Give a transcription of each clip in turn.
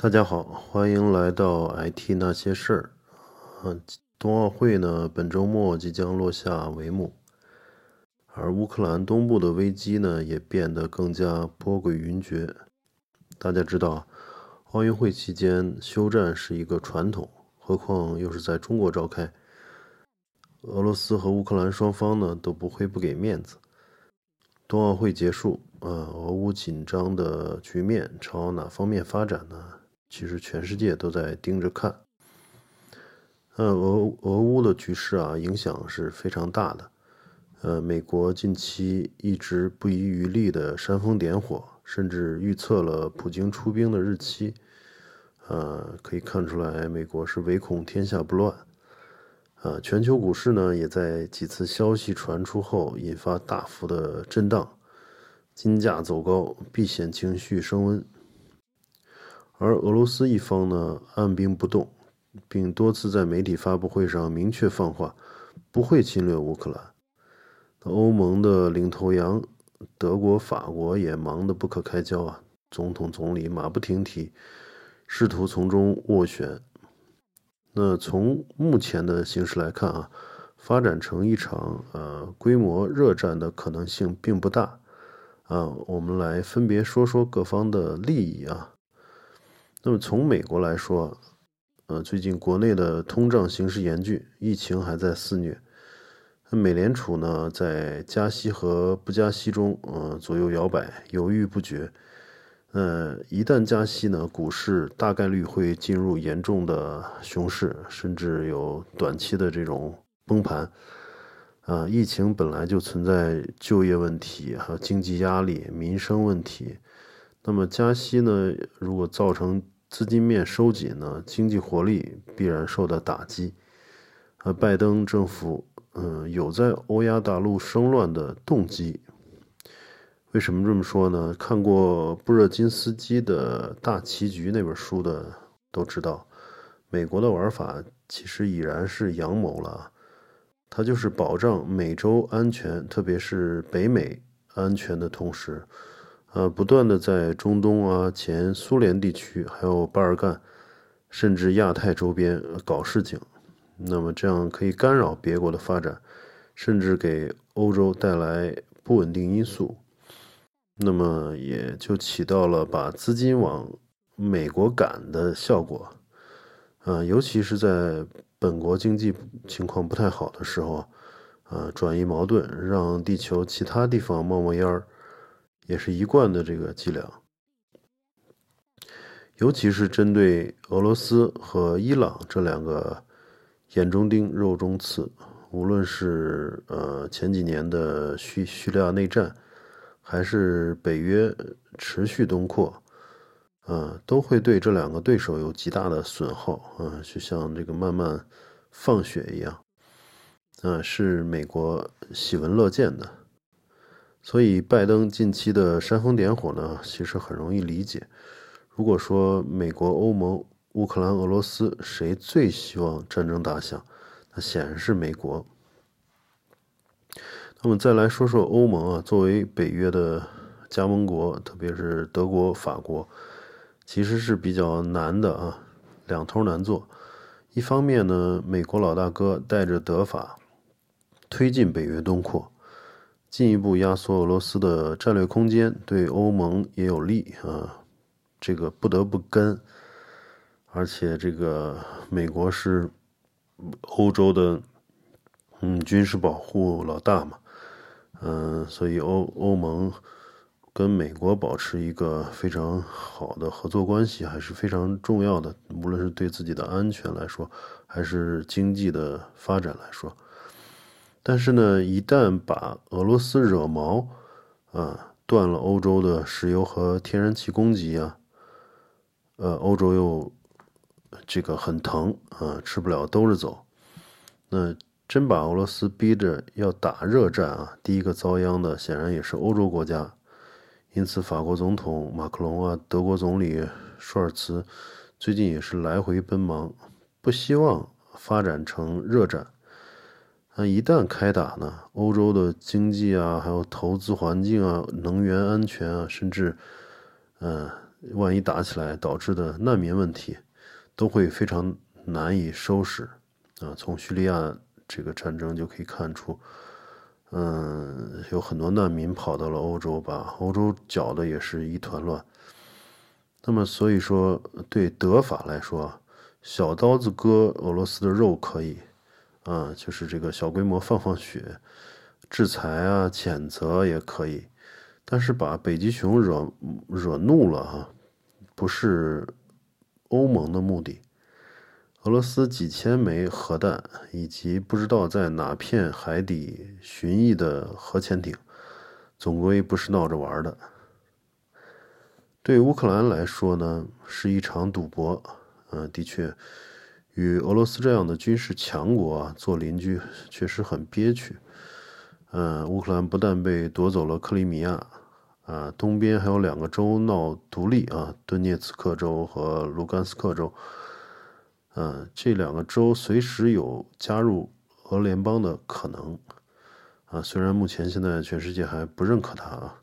大家好，欢迎来到 IT 那些事儿。嗯，冬奥会呢，本周末即将落下帷幕，而乌克兰东部的危机呢，也变得更加波诡云谲。大家知道，奥运会期间休战是一个传统，何况又是在中国召开。俄罗斯和乌克兰双方呢，都不会不给面子。冬奥会结束，啊，俄乌紧张的局面朝哪方面发展呢？其实全世界都在盯着看。呃，俄俄乌的局势啊，影响是非常大的。呃，美国近期一直不遗余力的煽风点火，甚至预测了普京出兵的日期。呃，可以看出来，美国是唯恐天下不乱。啊，全球股市呢，也在几次消息传出后引发大幅的震荡，金价走高，避险情绪升温。而俄罗斯一方呢，按兵不动，并多次在媒体发布会上明确放话，不会侵略乌克兰。欧盟的领头羊德国、法国也忙得不可开交啊，总统、总理马不停蹄，试图从中斡旋。那从目前的形势来看啊，发展成一场呃规模热战的可能性并不大啊。我们来分别说说各方的利益啊。那么从美国来说，呃，最近国内的通胀形势严峻，疫情还在肆虐。美联储呢，在加息和不加息中，呃，左右摇摆，犹豫不决。呃，一旦加息呢，股市大概率会进入严重的熊市，甚至有短期的这种崩盘。啊，疫情本来就存在就业问题还有经济压力、民生问题。那么加息呢？如果造成资金面收紧呢，经济活力必然受到打击。而拜登政府，嗯，有在欧亚大陆生乱的动机。为什么这么说呢？看过布热津斯基的大棋局那本书的都知道，美国的玩法其实已然是阳谋了。它就是保障美洲安全，特别是北美安全的同时。呃，不断的在中东啊、前苏联地区，还有巴尔干，甚至亚太周边搞事情，那么这样可以干扰别国的发展，甚至给欧洲带来不稳定因素，那么也就起到了把资金往美国赶的效果。啊，尤其是在本国经济情况不太好的时候，啊，转移矛盾，让地球其他地方冒冒烟儿。也是一贯的这个伎俩，尤其是针对俄罗斯和伊朗这两个眼中钉、肉中刺。无论是呃前几年的叙叙利亚内战，还是北约持续东扩，啊，都会对这两个对手有极大的损耗啊，就像这个慢慢放血一样，啊，是美国喜闻乐见的。所以，拜登近期的煽风点火呢，其实很容易理解。如果说美国、欧盟、乌克兰、俄罗斯谁最希望战争打响，那显然是美国。那么再来说说欧盟啊，作为北约的加盟国，特别是德国、法国，其实是比较难的啊，两头难做。一方面呢，美国老大哥带着德法推进北约东扩。进一步压缩俄罗斯的战略空间，对欧盟也有利啊，这个不得不跟。而且这个美国是欧洲的嗯军事保护老大嘛，嗯，所以欧欧盟跟美国保持一个非常好的合作关系还是非常重要的，无论是对自己的安全来说，还是经济的发展来说。但是呢，一旦把俄罗斯惹毛，啊，断了欧洲的石油和天然气供给啊，呃，欧洲又这个很疼啊，吃不了兜着走。那真把俄罗斯逼着要打热战啊，第一个遭殃的显然也是欧洲国家。因此，法国总统马克龙啊，德国总理舒尔茨最近也是来回奔忙，不希望发展成热战。那一旦开打呢？欧洲的经济啊，还有投资环境啊，能源安全啊，甚至，嗯，万一打起来导致的难民问题，都会非常难以收拾啊。从叙利亚这个战争就可以看出，嗯，有很多难民跑到了欧洲，把欧洲搅得也是一团乱。那么，所以说对德法来说，小刀子割俄罗斯的肉可以，啊，就是这个小规模放放血，制裁啊，谴责也可以。但是把北极熊惹惹怒了哈，不是欧盟的目的。俄罗斯几千枚核弹，以及不知道在哪片海底巡弋的核潜艇，总归不是闹着玩的。对乌克兰来说呢，是一场赌博。嗯，的确，与俄罗斯这样的军事强国啊做邻居，确实很憋屈。嗯，乌克兰不但被夺走了克里米亚。啊，东边还有两个州闹独立啊，顿涅茨克州和卢甘斯克州。嗯，这两个州随时有加入俄联邦的可能。啊，虽然目前现在全世界还不认可它啊，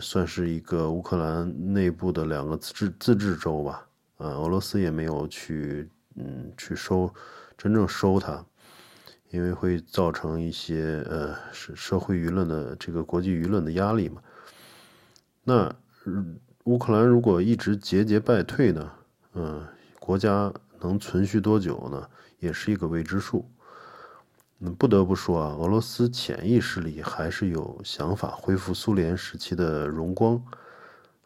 算是一个乌克兰内部的两个自治自治州吧。啊，俄罗斯也没有去嗯去收真正收它，因为会造成一些呃社社会舆论的这个国际舆论的压力嘛。那乌克兰如果一直节节败退呢？嗯，国家能存续多久呢？也是一个未知数。嗯，不得不说啊，俄罗斯潜意识里还是有想法恢复苏联时期的荣光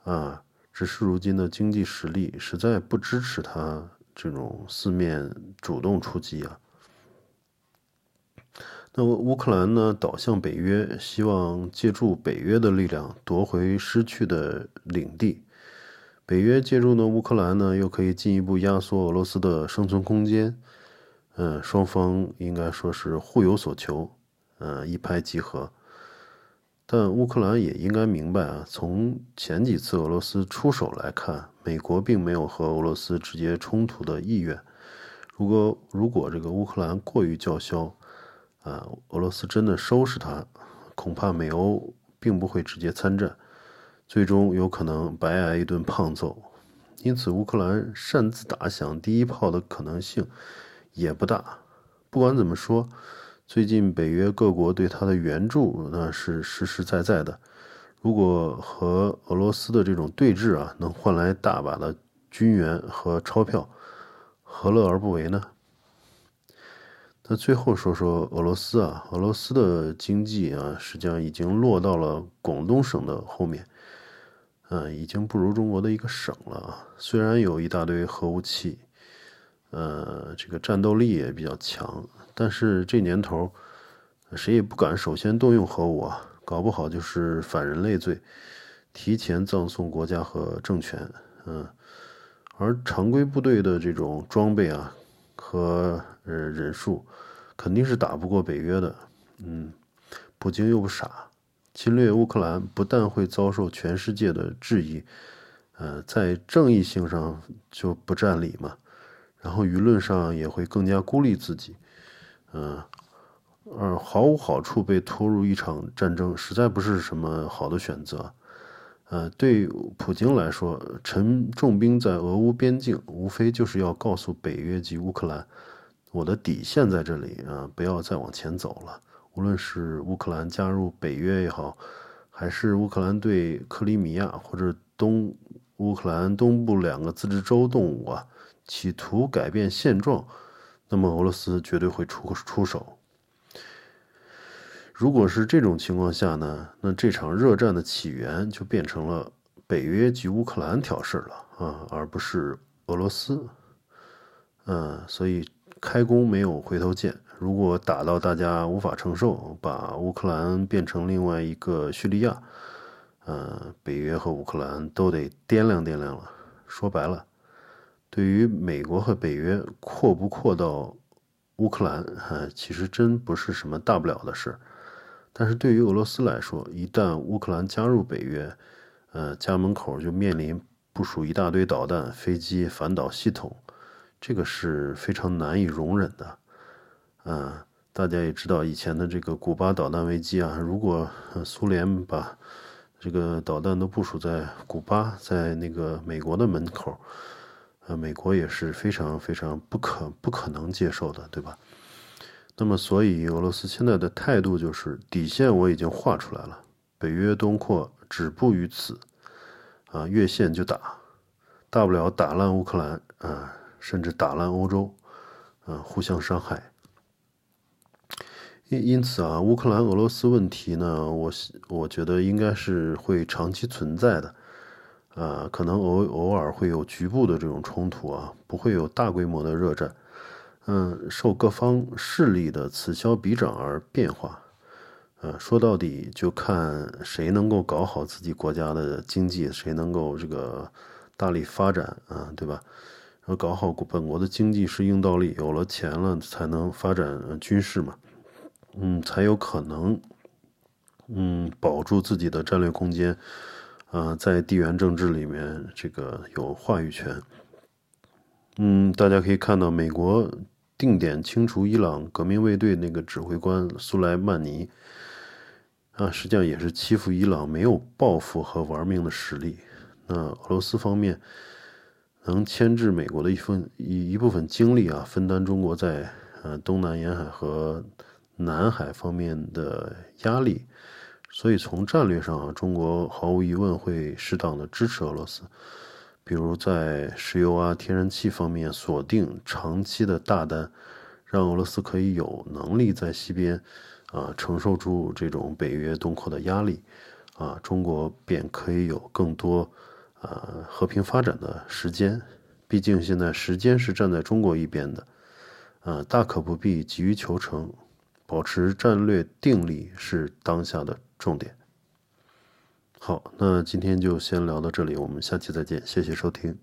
啊，只是如今的经济实力实在不支持他这种四面主动出击啊。那乌克兰呢？倒向北约，希望借助北约的力量夺回失去的领地。北约介入呢，乌克兰呢，又可以进一步压缩俄罗斯的生存空间。嗯，双方应该说是互有所求，嗯，一拍即合。但乌克兰也应该明白啊，从前几次俄罗斯出手来看，美国并没有和俄罗斯直接冲突的意愿。如果如果这个乌克兰过于叫嚣，啊，俄罗斯真的收拾他，恐怕美欧并不会直接参战，最终有可能白挨一顿胖揍。因此，乌克兰擅自打响第一炮的可能性也不大。不管怎么说，最近北约各国对他的援助那是实实在在的。如果和俄罗斯的这种对峙啊，能换来大把的军援和钞票，何乐而不为呢？那最后说说俄罗斯啊，俄罗斯的经济啊，实际上已经落到了广东省的后面，嗯，已经不如中国的一个省了啊。虽然有一大堆核武器，呃，这个战斗力也比较强，但是这年头，谁也不敢首先动用核武啊，搞不好就是反人类罪，提前葬送国家和政权。嗯，而常规部队的这种装备啊。和呃人数，肯定是打不过北约的。嗯，普京又不傻，侵略乌克兰不但会遭受全世界的质疑，呃，在正义性上就不占理嘛，然后舆论上也会更加孤立自己，嗯，而毫无好处被拖入一场战争，实在不是什么好的选择。呃，对普京来说，陈重兵在俄乌边境，无非就是要告诉北约及乌克兰，我的底线在这里啊，不要再往前走了。无论是乌克兰加入北约也好，还是乌克兰对克里米亚或者东乌克兰东部两个自治州动武啊，企图改变现状，那么俄罗斯绝对会出出手。如果是这种情况下呢，那这场热战的起源就变成了北约及乌克兰挑事了啊，而不是俄罗斯。嗯，所以开弓没有回头箭。如果打到大家无法承受，把乌克兰变成另外一个叙利亚，呃，北约和乌克兰都得掂量掂量了。说白了，对于美国和北约扩不扩到乌克兰，哈，其实真不是什么大不了的事。但是对于俄罗斯来说，一旦乌克兰加入北约，呃，家门口就面临部署一大堆导弹、飞机、反导系统，这个是非常难以容忍的。嗯，大家也知道以前的这个古巴导弹危机啊，如果苏联把这个导弹都部署在古巴，在那个美国的门口，呃，美国也是非常非常不可不可能接受的，对吧？那么，所以俄罗斯现在的态度就是底线我已经画出来了，北约东扩止步于此，啊，越线就打，大不了打烂乌克兰啊，甚至打烂欧洲，啊，互相伤害。因因此啊，乌克兰俄罗斯问题呢，我我觉得应该是会长期存在的，啊，可能偶偶尔会有局部的这种冲突啊，不会有大规模的热战，嗯，受各方势力的此消彼长而变化，呃，说到底就看谁能够搞好自己国家的经济，谁能够这个大力发展啊，对吧？然后搞好本国的经济是硬道理，有了钱了才能发展军事嘛。嗯，才有可能，嗯，保住自己的战略空间，啊，在地缘政治里面这个有话语权。嗯，大家可以看到，美国定点清除伊朗革命卫队那个指挥官苏莱曼尼，啊，实际上也是欺负伊朗没有报复和玩命的实力。那俄罗斯方面能牵制美国的一份一一部分精力啊，分担中国在呃东南沿海和。南海方面的压力，所以从战略上啊，中国毫无疑问会适当的支持俄罗斯，比如在石油啊、天然气方面锁定长期的大单，让俄罗斯可以有能力在西边啊承受住这种北约东扩的压力，啊，中国便可以有更多啊和平发展的时间。毕竟现在时间是站在中国一边的，啊，大可不必急于求成。保持战略定力是当下的重点。好，那今天就先聊到这里，我们下期再见，谢谢收听。